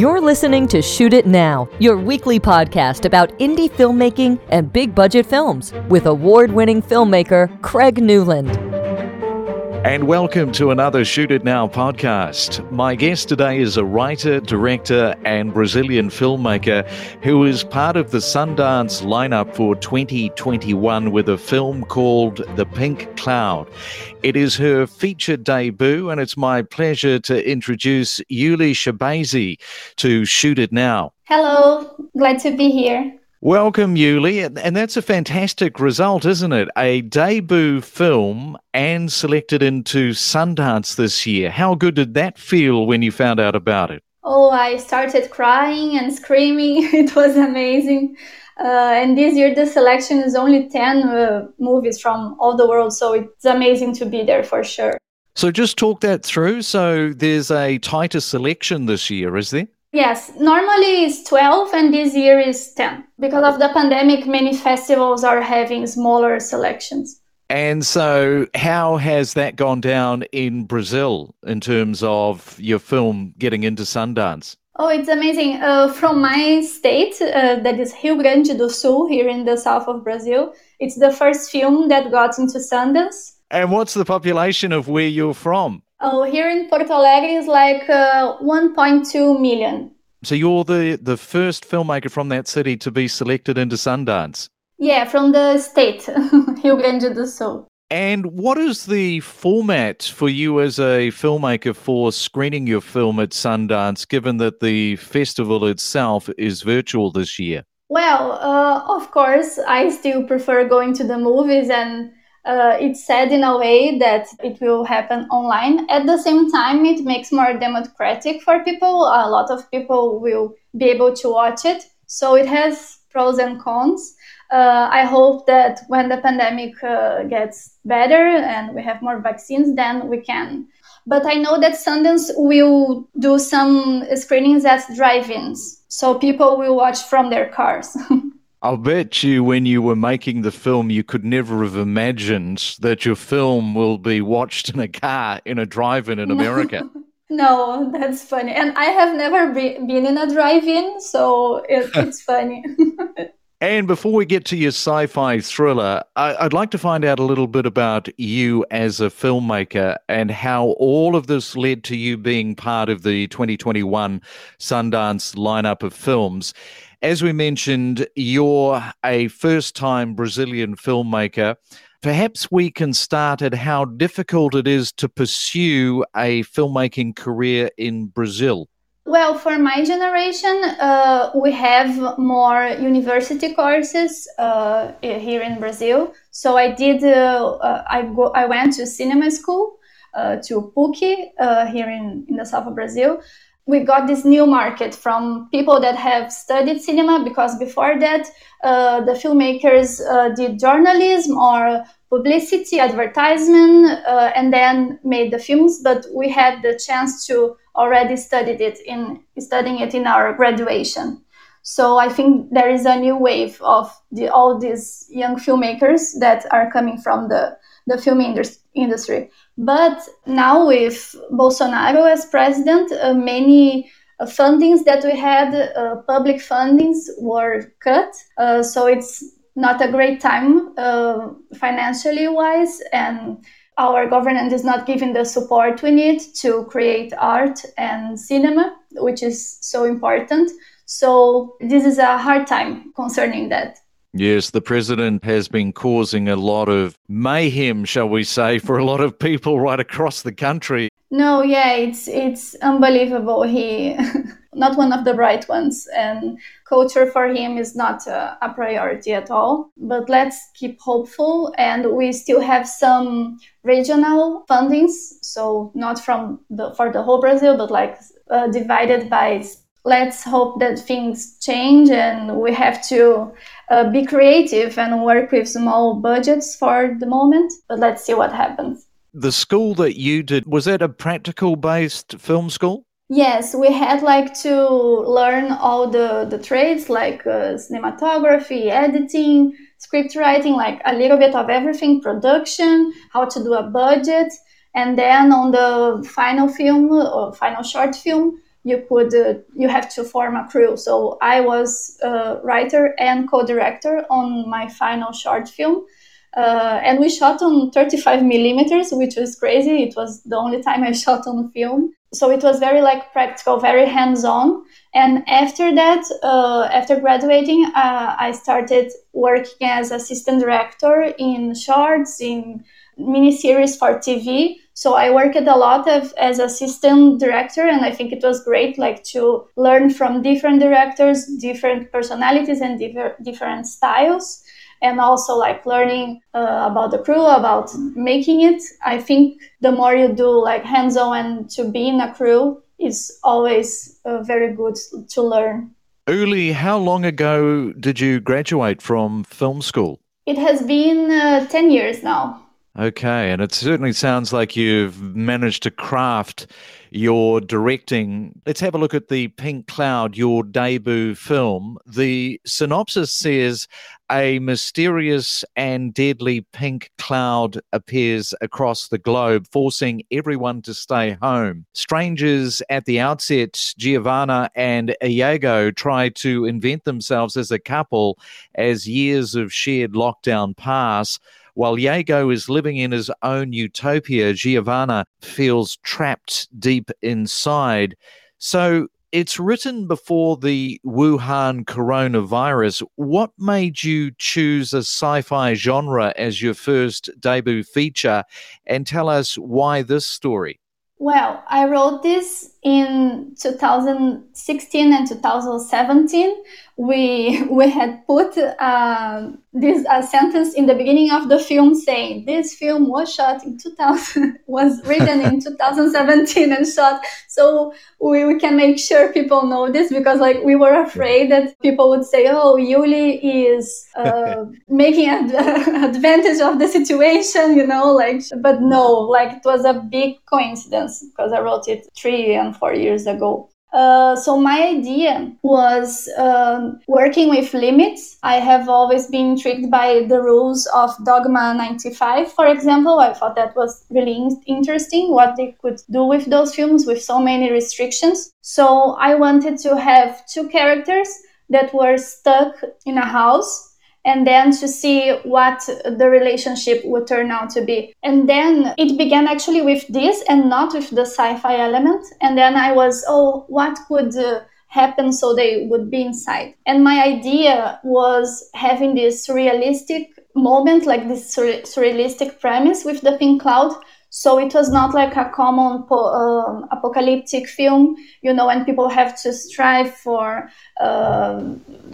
You're listening to Shoot It Now, your weekly podcast about indie filmmaking and big budget films with award winning filmmaker Craig Newland. And welcome to another Shoot It Now podcast. My guest today is a writer, director, and Brazilian filmmaker who is part of the Sundance lineup for 2021 with a film called The Pink Cloud. It is her feature debut, and it's my pleasure to introduce Iuli Gerbase to Shoot It Now. Hello, glad to be here. Welcome, Iuli. And that's a fantastic result, isn't it? A debut film and selected into Sundance this year. How good did that feel when you found out about it? Oh, I started crying and screaming. It was amazing. Uh, and this year, the selection is only 10 uh, movies from all the world. So it's amazing to be there for sure. So just talk that through. So there's a tighter selection this year, is there? Yes, normally it's 12 and this year is 10. Because of the pandemic, many festivals are having smaller selections. And so, how has that gone down in Brazil in terms of your film getting into Sundance? Oh, it's amazing. Uh, from my state, uh, that is Rio Grande do Sul, here in the south of Brazil, it's the first film that got into Sundance. And what's the population of where you're from? Oh, here in Porto Alegre is like uh, 1.2 million. So you're the, the first filmmaker from that city to be selected into Sundance? Yeah, from the state, Rio Grande do Sul. And what is the format for you as a filmmaker for screening your film at Sundance, given that the festival itself is virtual this year? Well, uh, of course, I still prefer going to the movies and uh, it's said in a way that it will happen online. At the same time, it makes more democratic for people. A lot of people will be able to watch it. So it has pros and cons. Uh, I hope that when the pandemic uh, gets better and we have more vaccines, then we can. But I know that Sundance will do some screenings as drive ins. So people will watch from their cars. I'll bet you when you were making the film, you could never have imagined that your film will be watched in a car in a drive in in America. no, that's funny. And I have never be- been in a drive in, so it, it's funny. and before we get to your sci fi thriller, I- I'd like to find out a little bit about you as a filmmaker and how all of this led to you being part of the 2021 Sundance lineup of films. As we mentioned, you're a first time Brazilian filmmaker. Perhaps we can start at how difficult it is to pursue a filmmaking career in Brazil. Well, for my generation, uh, we have more university courses uh, here in Brazil. So I did. Uh, uh I go. I went to cinema school uh, to PUC uh, here in, in the south of Brazil we got this new market from people that have studied cinema because before that uh, the filmmakers uh, did journalism or publicity advertisement uh, and then made the films but we had the chance to already studied it in studying it in our graduation. So i think there is a new wave of the, all these young filmmakers that are coming from the, the film industry but now with Bolsonaro as president, uh, many uh, fundings that we had, uh, public fundings, were cut. Uh, so it's not a great time uh, financially wise, and our government is not giving the support we need to create art and cinema, which is so important. So this is a hard time concerning that. Yes, the president has been causing a lot of mayhem, shall we say, for a lot of people right across the country. No, yeah, it's it's unbelievable. He not one of the bright ones, and culture for him is not a, a priority at all. But let's keep hopeful, and we still have some regional fundings, so not from the for the whole Brazil, but like uh, divided by let's hope that things change and we have to uh, be creative and work with small budgets for the moment but let's see what happens. The school that you did was that a practical based film school? Yes we had like to learn all the the trades like uh, cinematography editing script writing like a little bit of everything production how to do a budget and then on the final film or final short film you could uh, you have to form a crew. So I was a writer and co-director on my final short film. Uh, and we shot on 35 millimeters, which was crazy. It was the only time I shot on film. So it was very like practical, very hands-on. And after that, uh, after graduating, uh, I started working as assistant director in shorts, in miniseries for TV. So I worked a lot of, as assistant director, and I think it was great, like to learn from different directors, different personalities, and different different styles, and also like learning uh, about the crew, about making it. I think the more you do like hands-on and to be in a crew is always uh, very good to learn. Iuli, how long ago did you graduate from film school? It has been uh, 10 years now. Okay, and it certainly sounds like you've managed to craft your directing. Let's have a look at the Pink Cloud, your debut film. The synopsis says a mysterious and deadly pink cloud appears across the globe, forcing everyone to stay home. Strangers at the outset, Giovanna and Iago, try to invent themselves as a couple as years of shared lockdown pass. While Iago is living in his own utopia, Giovanna feels trapped deep inside. So it's written before the Wuhan coronavirus. What made you choose a sci fi genre as your first debut feature? And tell us why this story. Well, I wrote this in 2016 and 2017 we we had put uh, this uh, sentence in the beginning of the film saying this film was shot in 2000 was written in 2017 and shot. So we, we can make sure people know this because like we were afraid that people would say oh iuli is uh, making ad- advantage of the situation you know like but no like it was a big coincidence because I wrote it three and four years ago uh, so my idea was um, working with limits. I have always been intrigued by the rules of Dogma 95, for example. I thought that was really in- interesting what they could do with those films with so many restrictions. So I wanted to have two characters that were stuck in a house and then to see what the relationship would turn out to be. And then it began actually with this and not with the sci fi element. And then I was, oh, what could uh, happen so they would be inside? And my idea was having this realistic moment, like this surrealistic premise with the pink cloud so it was not like a common um, apocalyptic film, you know, and people have to strive for uh,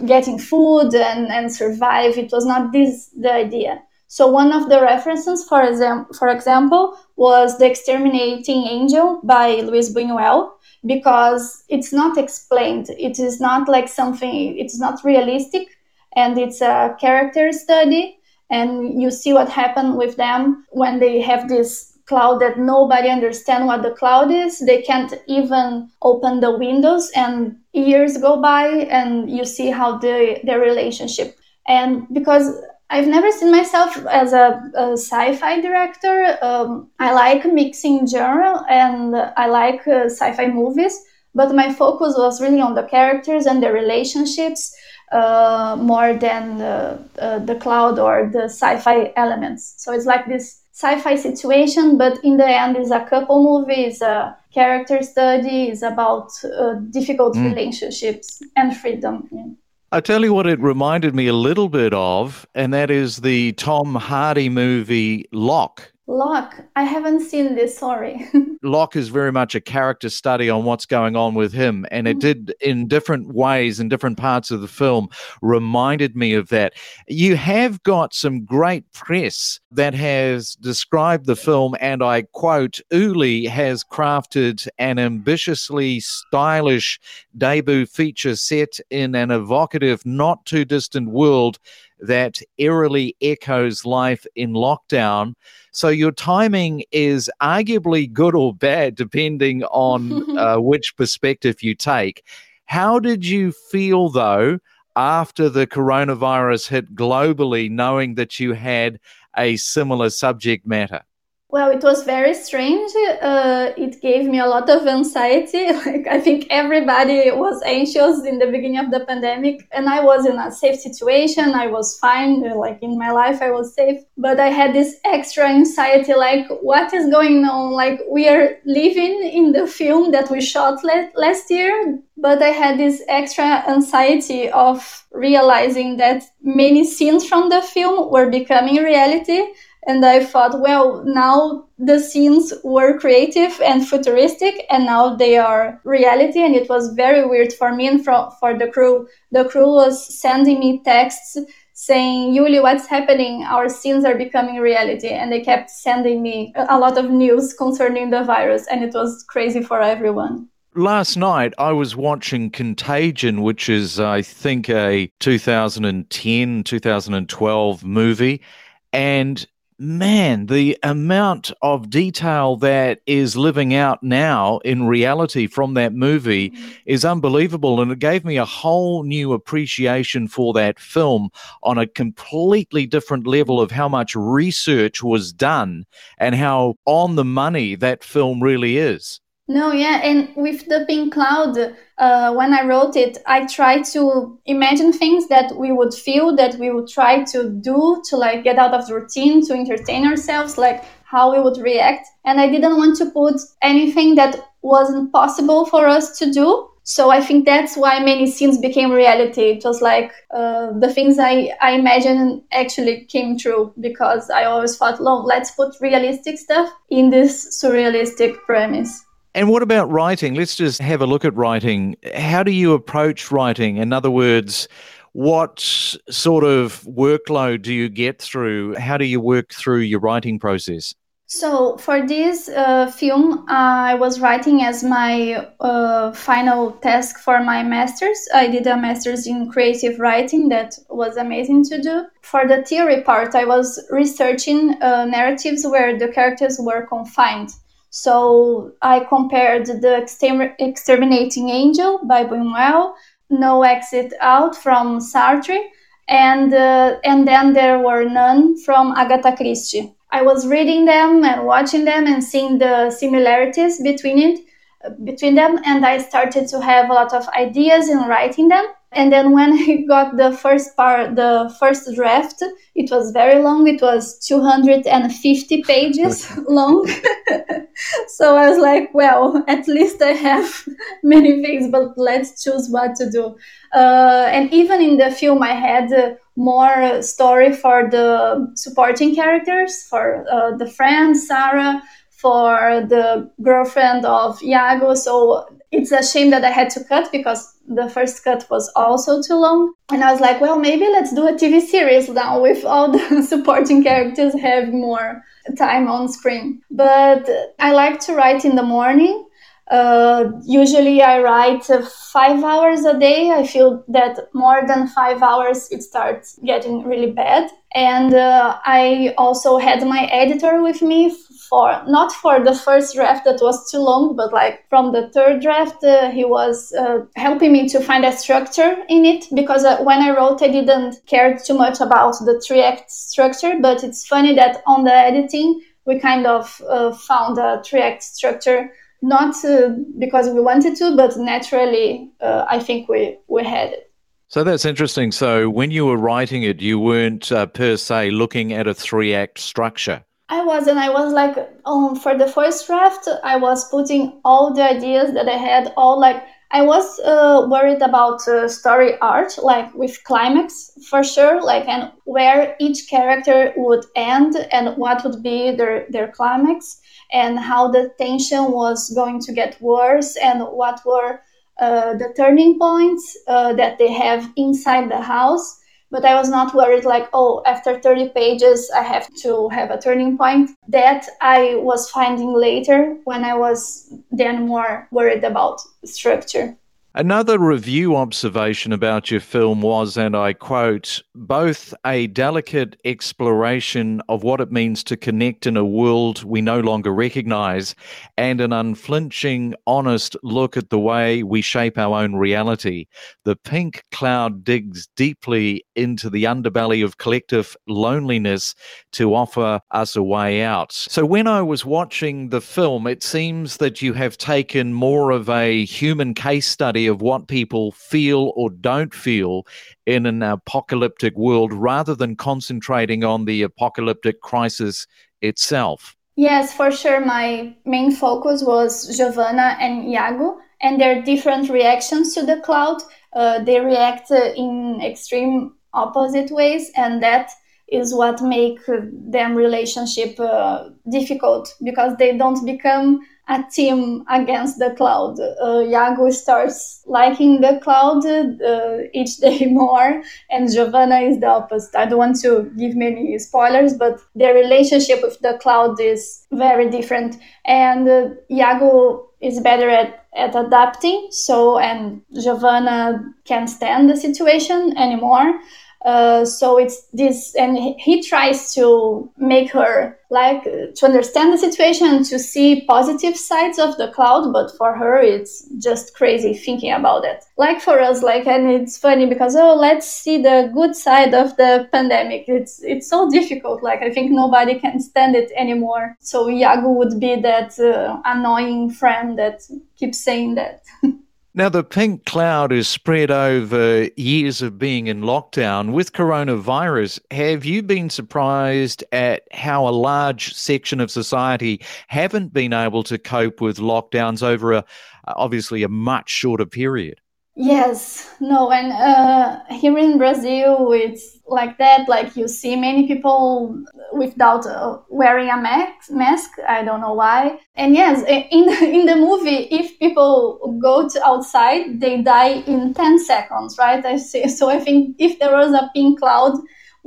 getting food and, and survive. It was not this the idea. So one of the references, for example, for example, was The Exterminating Angel by Luis Buñuel, because it's not explained. It is not like something. It's not realistic, and it's a character study. And you see what happened with them when they have this cloud that nobody understand what the cloud is they can't even open the windows and years go by and you see how the their relationship and because I've never seen myself as a, a sci-fi director. Um, I like mixing genre and I like uh, sci-fi movies, but my focus was really on the characters and the relationships uh, more than the, uh, the cloud or the sci-fi elements. So it's like this sci-fi situation, but in the end, it's a couple movie, it's a character study, it's about uh, difficult mm. relationships and freedom. Yeah. I tell you what, it reminded me a little bit of, and that is the Tom Hardy movie Locke. Locke, I haven't seen this, sorry. Locke is very much a character study on what's going on with him. And it mm. did, in different ways, in different parts of the film, reminded me of that. You have got some great press that has described the film, and I quote Iuli has crafted an ambitiously stylish debut feature set in an evocative, not too distant world that eerily echoes life in lockdown. So your timing is arguably good or bad, depending on uh, which perspective you take. How did you feel, though, after the coronavirus hit globally, knowing that you had a similar subject matter? Well, it was very strange. Uh, it gave me a lot of anxiety. Like I think everybody was anxious in the beginning of the pandemic, and I was in a safe situation. I was fine. Like in my life, I was safe. But I had this extra anxiety. Like, what is going on? Like we are living in the film that we shot le- last year. But I had this extra anxiety of realizing that many scenes from the film were becoming reality and I thought, well, now the scenes were creative and futuristic, and now they are reality. And it was very weird for me and for, for the crew. The crew was sending me texts saying, Iuli, what's happening? Our scenes are becoming reality. And they kept sending me a lot of news concerning the virus, and it was crazy for everyone last night I was watching Contagion, which is, I think, a 2010, 2012 movie. And man, the amount of detail that is living out now in reality from that movie mm-hmm. is unbelievable. And it gave me a whole new appreciation for that film on a completely different level of how much research was done and how on the money that film really is. No, yeah, and with the pink cloud, uh, when I wrote it, I tried to imagine things that we would feel, that we would try to do to like get out of the routine, to entertain ourselves, like how we would react. And I didn't want to put anything that wasn't possible for us to do. So I think that's why many scenes became reality. It was like uh, the things I, I imagined actually came true because I always thought, "Look, let's put realistic stuff in this surrealistic premise. And what about writing? Let's just have a look at writing. How do you approach writing? In other words, what sort of workload do you get through? How do you work through your writing process? So for this uh, film, I was writing as my uh, final task for my master's. I did a master's in creative writing that was amazing to do. For the theory part, I was researching uh, narratives where the characters were confined. So I compared the Exterminating Angel by Buñuel, No Exit Out from Sartre, and uh, and then there were none from Agatha Christie. I was reading them and watching them and seeing the similarities between it between them and I started to have a lot of ideas in writing them and then when I got the first part, the first draft, it was very long. It was 250 pages long. so I was like, well, at least I have many things, but let's choose what to do. Uh, and even in the film, I had uh, more story for the supporting characters, for uh, the friend Sarah, for the girlfriend of Iago. So it's a shame that I had to cut because the first cut was also too long. And I was like, well, maybe let's do a TV series now with all the supporting characters have more time on screen. But I like to write in the morning. Uh, usually I write uh, five hours a day. I feel that more than five hours it starts getting really bad. And uh, I also had my editor with me for not for the first draft that was too long, but like from the third draft, uh, he was uh, helping me to find a structure in it because uh, when I wrote, I didn't care too much about the three act structure. But it's funny that on the editing, we kind of uh, found a three act structure not uh, because we wanted to, but naturally, uh, I think we we had it. So that's interesting. So when you were writing it, you weren't per se looking at a three act structure. I was, and I was like, um, for the first draft, I was putting all the ideas that I had, all like, I was uh, worried about uh, story art, like with climax for sure, like, and where each character would end and what would be their, their climax, and how the tension was going to get worse, and what were uh, the turning points uh, that they have inside the house but I was not worried like, oh, after 30 pages, I have to have a turning point. That I was finding later when I was then more worried about structure. Another review observation about your film was, and I quote, both a delicate exploration of what it means to connect in a world we no longer recognize and an unflinching, honest look at the way we shape our own reality. The pink cloud digs deeply into the underbelly of collective loneliness to offer us a way out. So when I was watching the film, it seems that you have taken more of a human case study of what people feel or don't feel in an apocalyptic world rather than concentrating on the apocalyptic crisis itself. Yes, for sure. My main focus was Giovanna and Iago and their different reactions to the cloud. Uh, they react uh, in extreme opposite ways, and that is what make them relationship uh, difficult because they don't become a team against the cloud. Uh, Iago starts liking the cloud uh, each day more, and Giovanna is the opposite. I don't want to give many spoilers, but their relationship with the cloud is very different. And uh, Iago is better at, at adapting, so and Giovanna can't stand the situation anymore. Uh, so it's this, and he tries to make her like to understand the situation to see positive sides of the cloud. But for her, it's just crazy thinking about it. Like for us, like, and it's funny because oh, let's see the good side of the pandemic. It's it's so difficult. Like I think nobody can stand it anymore. So Iago would be that uh, annoying friend that keeps saying that. Now, the pink cloud is spread over years of being in lockdown. With coronavirus, have you been surprised at how a large section of society haven't been able to cope with lockdowns over a obviously a much shorter period? Yes, no, and uh, here in Brazil, it's like that. Like you see many people without uh, wearing a mask. Mask. I don't know why. And yes, in in the movie, if people go to outside, they die in ten seconds, right? I see. So I think if there was a pink cloud,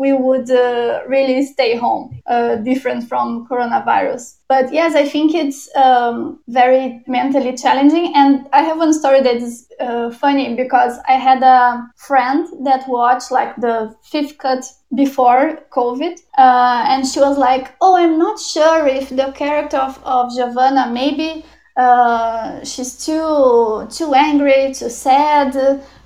we would uh, really stay home, uh, different from coronavirus. But yes, I think it's um, very mentally challenging. And I have one story that is uh, funny because I had a friend that watched like the fifth cut before COVID, uh, and she was like, "Oh, I'm not sure if the character of, of Giovanna maybe." Uh, she's too too angry, too sad.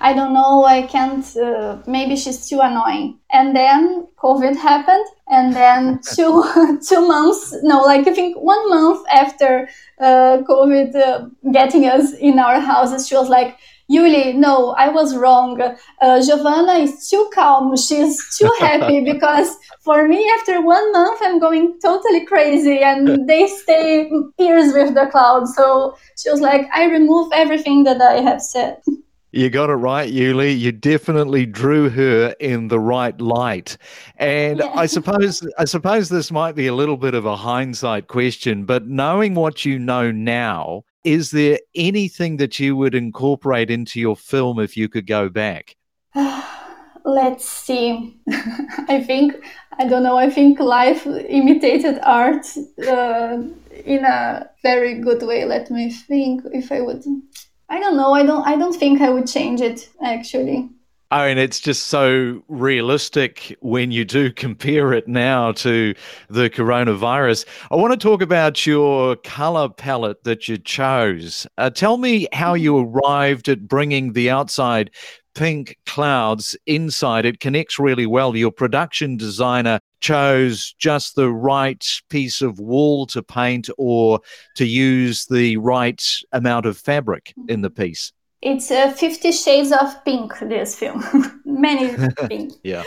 I don't know. I can't. Uh, maybe she's too annoying. And then COVID happened, and then two two months. No, like I think one month after uh, COVID uh, getting us in our houses, she was like, Iuli, no, I was wrong. Uh, Giovanna is too calm. She's too happy because for me, after one month, I'm going totally crazy and they stay years with the cloud. So she was like, I remove everything that I have said. You got it right, Iuli. You definitely drew her in the right light. And yeah. I suppose I suppose this might be a little bit of a hindsight question, but knowing what you know now, is there anything that you would incorporate into your film if you could go back? Let's see. I think, I don't know, I think life imitated art uh, in a very good way. Let me think if I would. I don't know. I don't. I don't think I would change it actually. I mean, it's just so realistic when you do compare it now to the coronavirus. I want to talk about your color palette that you chose. Uh, tell me how you arrived at bringing the outside pink clouds inside. It connects really well. Your production designer chose just the right piece of wool to paint or to use the right amount of fabric in the piece. It's uh, Fifty Shades of Pink, this film. Many pink. yeah.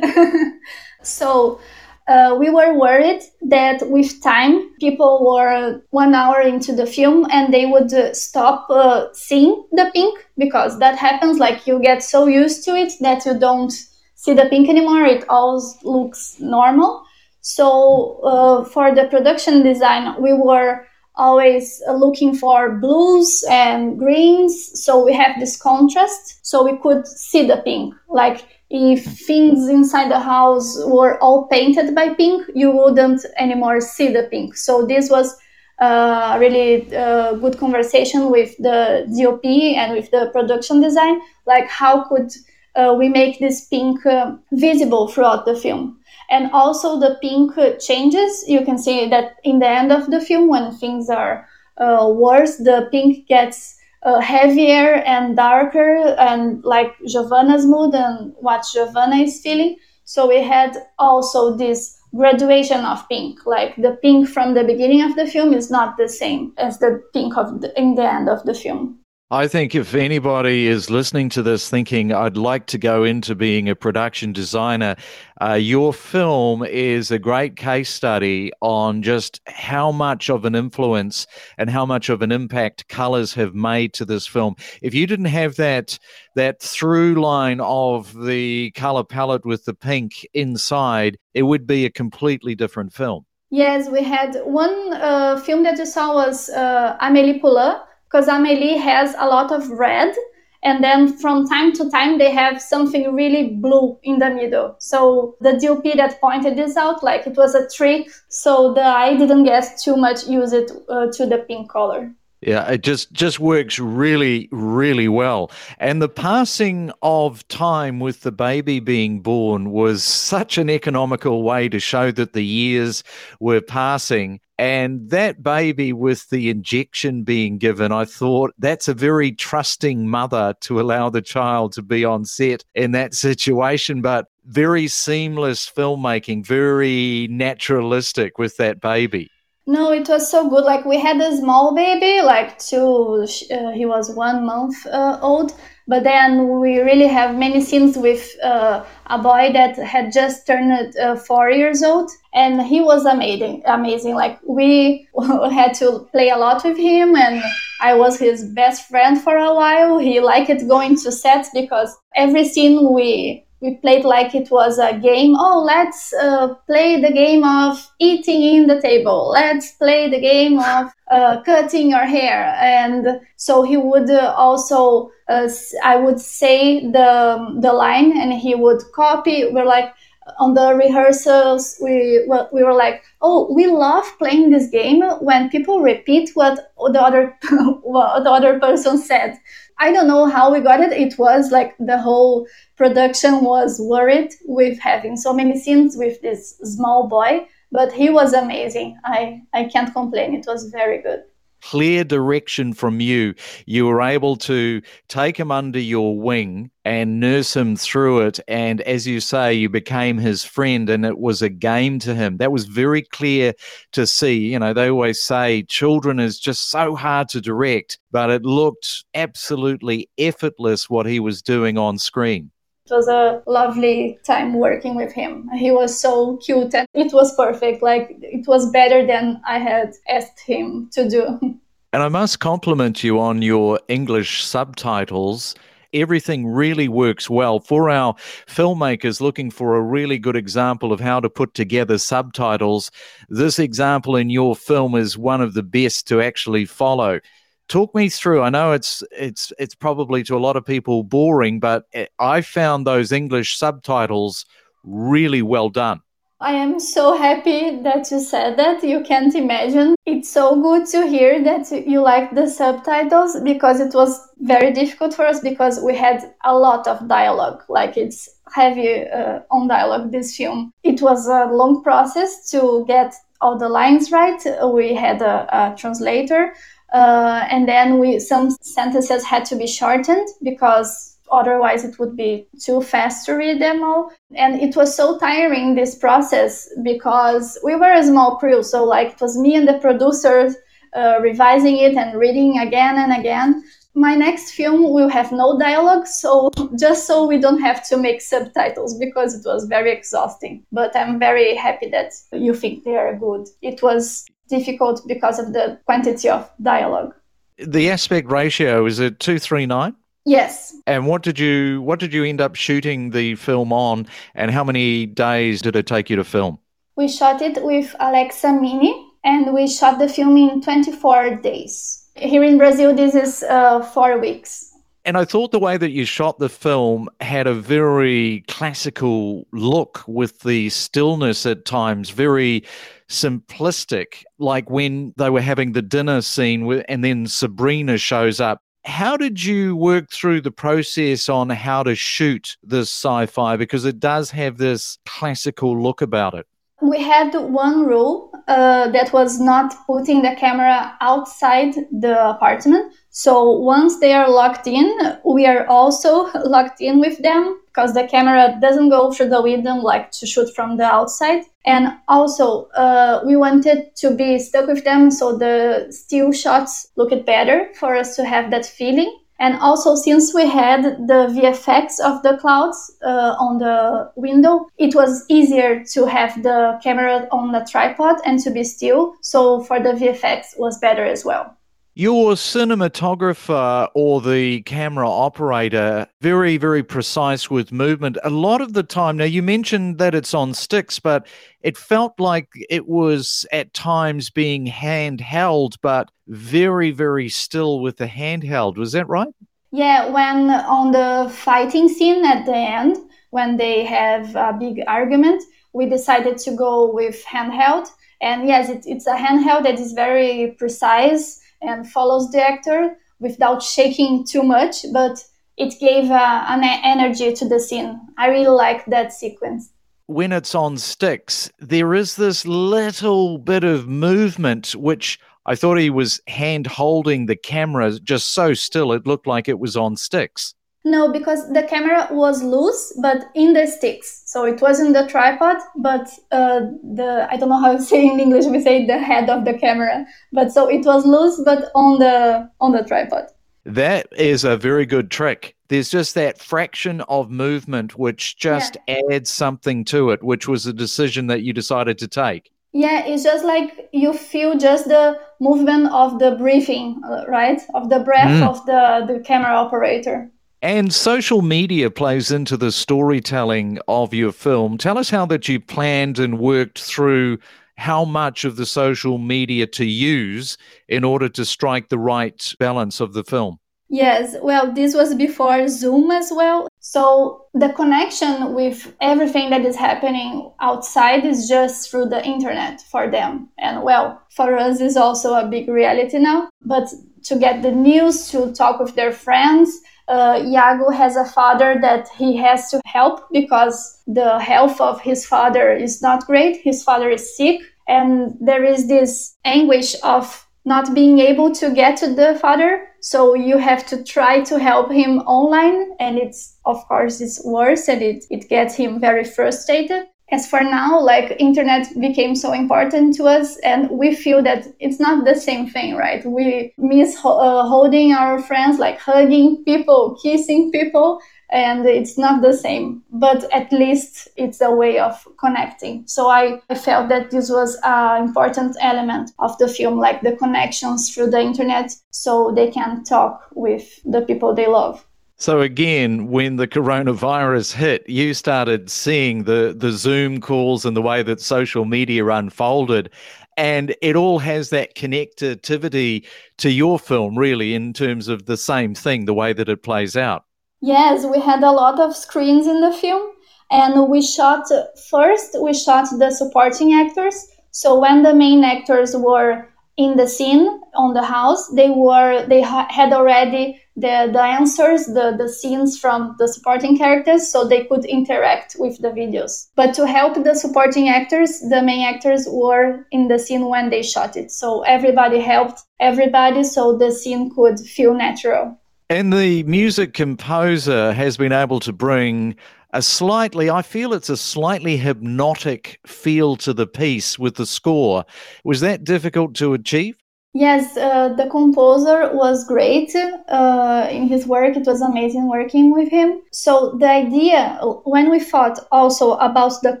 so uh, we were worried that with time, people were one hour into the film and they would uh, stop uh, seeing the pink because that happens. Like you get so used to it that you don't see the pink anymore. It all looks normal. So uh, for the production design, we were always looking for blues and greens. So we have this contrast so we could see the pink. Like if things inside the house were all painted by pink, you wouldn't anymore see the pink. So this was uh, really uh, good conversation with the DOP and with the production design. Like, how could uh, we make this pink uh, visible throughout the film? And also, the pink changes. You can see that in the end of the film, when things are uh, worse, the pink gets uh, heavier and darker, and like Giovanna's mood and what Giovanna is feeling. So we had also this graduation of pink. Like the pink from the beginning of the film is not the same as the pink of the, in the end of the film. I think if anybody is listening to this thinking, I'd like to go into being a production designer, uh, your film is a great case study on just how much of an influence and how much of an impact colors have made to this film. If you didn't have that, that through line of the color palette with the pink inside, it would be a completely different film. Yes, we had one uh, film that you saw was uh, Amélie Poulain because Amélie has a lot of red and then from time to time they have something really blue in the middle. So the DOP that pointed this out, like it was a trick, so the eye didn't get too much used uh, to the pink color. Yeah, it just just works really, really well. And the passing of time with the baby being born was such an economical way to show that the years were passing. And that baby with the injection being given, I thought that's a very trusting mother to allow the child to be on set in that situation. But very seamless filmmaking, very naturalistic with that baby. No, it was so good. Like we had a small baby, like two. Uh, he was one month uh, old, but then we really have many scenes with uh, a boy that had just turned uh, four years old, and he was amazing. Amazing. Like we had to play a lot with him, and I was his best friend for a while. He liked going to sets because every scene we we played like it was a game. Oh, let's uh, play the game of eating in the table. Let's play the game of uh, cutting your hair. And so he would uh, also, uh, I would say the the line, and he would copy. We're like on the rehearsals, we we were like, oh, we love playing this game when people repeat what the other what the other person said. I don't know how we got it. It was like the whole production was worried with having so many scenes with this small boy, but he was amazing. I, I can't complain. It was very good clear direction from you, you were able to take him under your wing and nurse him through it. And as you say, you became his friend and it was a game to him. That was very clear to see. You know, they always say children is just so hard to direct, but it looked absolutely effortless what he was doing on screen. It was a lovely time working with him. He was so cute and it was perfect. Like it was better than I had asked him to do. And I must compliment you on your English subtitles. Everything really works well for our filmmakers looking for a really good example of how to put together subtitles. This example in your film is one of the best to actually follow talk me through i know it's it's it's probably to a lot of people boring but i found those english subtitles really well done. I am so happy that you said that. You can't imagine. It's so good to hear that you like the subtitles because it was very difficult for us because we had a lot of dialogue. Like it's heavy uh, on dialogue this film. It was a long process to get all the lines right. We had a, a translator uh, and then we some sentences had to be shortened because otherwise it would be too fast to read them all. And it was so tiring this process because we were a small crew so like it was me and the producers uh, revising it and reading again and again. My next film will have no dialogue so just so we don't have to make subtitles because it was very exhausting. But i'm very happy that you think they are good. It was difficult because of the quantity of dialogue. The aspect ratio is it 239? Yes. And what did you what did you end up shooting the film on and how many days did it take you to film? We shot it with Alexa Mini and we shot the film in 24 days. Here in Brazil this is uh, 4 weeks. And I thought the way that you shot the film had a very classical look with the stillness at times, very simplistic, like when they were having the dinner scene and then Sabrina shows up. How did you work through the process on how to shoot this sci fi? Because it does have this classical look about it. We had one rule uh, that was not putting the camera outside the apartment. So once they are locked in, we are also locked in with them because the camera doesn't go through the window like to shoot from the outside. And also, uh, we wanted to be stuck with them so the still shots looked better for us to have that feeling. And also, since we had the VFX of the clouds uh, on the window, it was easier to have the camera on the tripod and to be still. So for the VFX was better as well. Your cinematographer or the camera operator, very, very precise with movement. A lot of the time, now you mentioned that it's on sticks, but it felt like it was at times being handheld, but very, very still with the handheld. Was that right? Yeah, when on the fighting scene at the end, when they have a big argument, we decided to go with handheld. And yes, it, it's a handheld that is very precise and follows the actor without shaking too much, but it gave uh, an energy to the scene. I really like that sequence. When it's on sticks, there is this little bit of movement, which I thought he was hand holding the camera just so still, it looked like it was on sticks. No, because the camera was loose, but in the sticks. So it wasn't the tripod, but uh, the I don't know how to say in English. We say the head of the camera, but so it was loose, but on the on the tripod. That is a very good trick. There's just that fraction of movement which just yeah. adds something to it, which was a decision that you decided to take. Yeah, it's just like you feel just the movement of the breathing, uh, right? Of the breath mm. of the, the camera operator. And social media plays into the storytelling of your film. Tell us how that you planned and worked through how much of the social media to use in order to strike the right balance of the film. Yes, well, this was before Zoom as well. So the connection with everything that is happening outside is just through the internet for them. And well, for us is also a big reality now. But to get the news, to talk with their friends, uh, Iago has a father that he has to help because the health of his father is not great. His father is sick, and there is this anguish of not being able to get to the father. So you have to try to help him online, and it's of course it's worse, and it it gets him very frustrated as for now like internet became so important to us and we feel that it's not the same thing right? We miss ho- uh, holding our friends like hugging people kissing people and it's not the same. But at least it's a way of connecting. So i, I felt that this was an important element of the film like the connections through the internet so they can talk with the people they love so again, when the coronavirus hit, you started seeing the the Zoom calls and the way that social media unfolded, and it all has that connectivity to your film, really, in terms of the same thing, the way that it plays out. Yes, we had a lot of screens in the film, and we shot first. We shot the supporting actors. So when the main actors were in the scene on the house, they were they ha- had already the, the answers, the, the scenes from the supporting characters so they could interact with the videos. But to help the supporting actors, the main actors were in the scene when they shot it. So everybody helped everybody so the scene could feel natural. And the music composer has been able to bring a slightly, I feel it's a slightly hypnotic feel to the piece with the score. Was that difficult to achieve? Yes, uh, the composer was great uh, in his work. It was amazing working with him. So, the idea when we thought also about the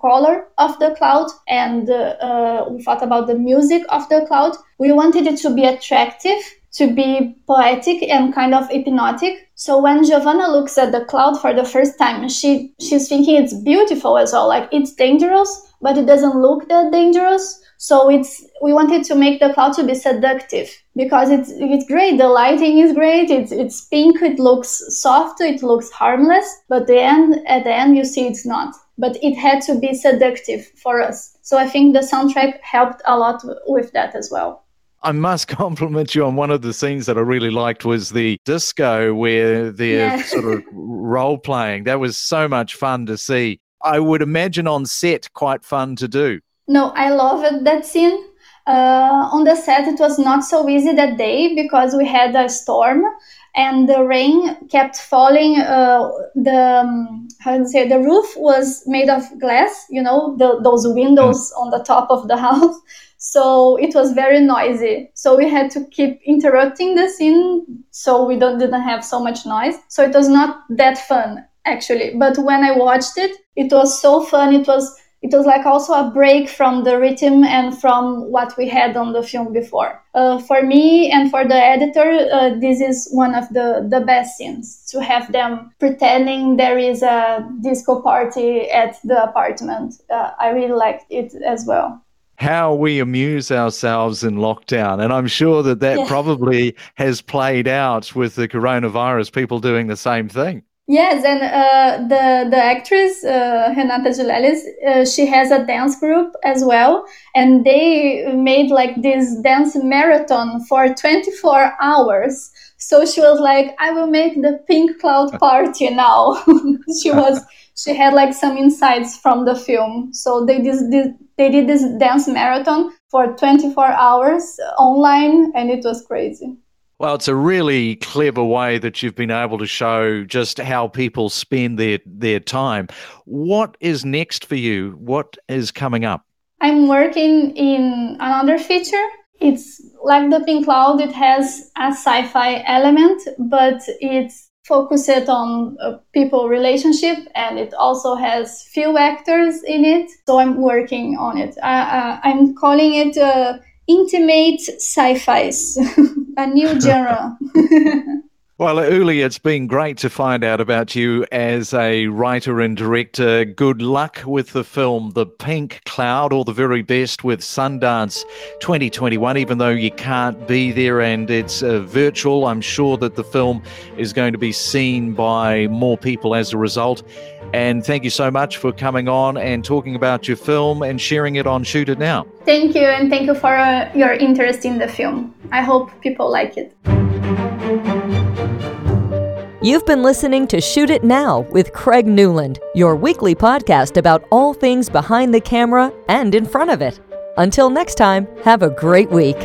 color of the cloud and uh, we thought about the music of the cloud, we wanted it to be attractive, to be poetic and kind of hypnotic. So, when Giovanna looks at the cloud for the first time, she she's thinking it's beautiful as well. Like it's dangerous, but it doesn't look that dangerous. So it's we wanted to make the cloud to be seductive because it's it's great. The lighting is great. It's it's pink. It looks soft. It looks harmless. But the end at the end you see it's not. But it had to be seductive for us. So I think the soundtrack helped a lot with that as well. I must compliment you on one of the scenes that I really liked was the disco where they're yeah. sort of role playing. That was so much fun to see. I would imagine on set quite fun to do. No, I loved that scene. Uh, on the set, it was not so easy that day because we had a storm and the rain kept falling. Uh, the um, how to say the roof was made of glass, you know, the, those windows mm. on the top of the house. So it was very noisy. So we had to keep interrupting the scene so we don't didn't have so much noise. So it was not that fun actually. But when I watched it, it was so fun. It was it was like also a break from the rhythm and from what we had on the film before. Uh, for me and for the editor, uh, this is one of the, the best scenes to have them pretending there is a disco party at the apartment. Uh, I really liked it as well how we amuse ourselves in lockdown. And I'm sure that that yeah. probably has played out with the coronavirus, people doing the same thing. Yes, and uh, the the actress uh, Renata de Lélis, uh, she has a dance group as well, and they made like this dance marathon for 24 hours. So she was like, "I will make the pink cloud party now." she was she had like some insights from the film. So they did they did this dance marathon for 24 hours online, and it was crazy. Well, it's a really clever way that you've been able to show just how people spend their their time. What is next for you? What is coming up? I'm working in another feature. It's like the Pink Cloud. It has a sci-fi element, but it's focused on a people relationship and it also has few actors in it so i'm working on it. Uh, i'm calling it uh, intimate sci-fis a new genre Well, Iuli, it's been great to find out about you as a writer and director. Good luck with the film The Pink Cloud, all the very best with Sundance 2021, even though you can't be there and it's uh, virtual. I'm sure that the film is going to be seen by more people as a result. And thank you so much for coming on and talking about your film and sharing it on Shoot It Now. Thank you, and thank you for uh, your interest in the film. I hope people like it. You've been listening to Shoot It Now with Craig Newland, your weekly podcast about all things behind the camera and in front of it. Until next time, have a great week.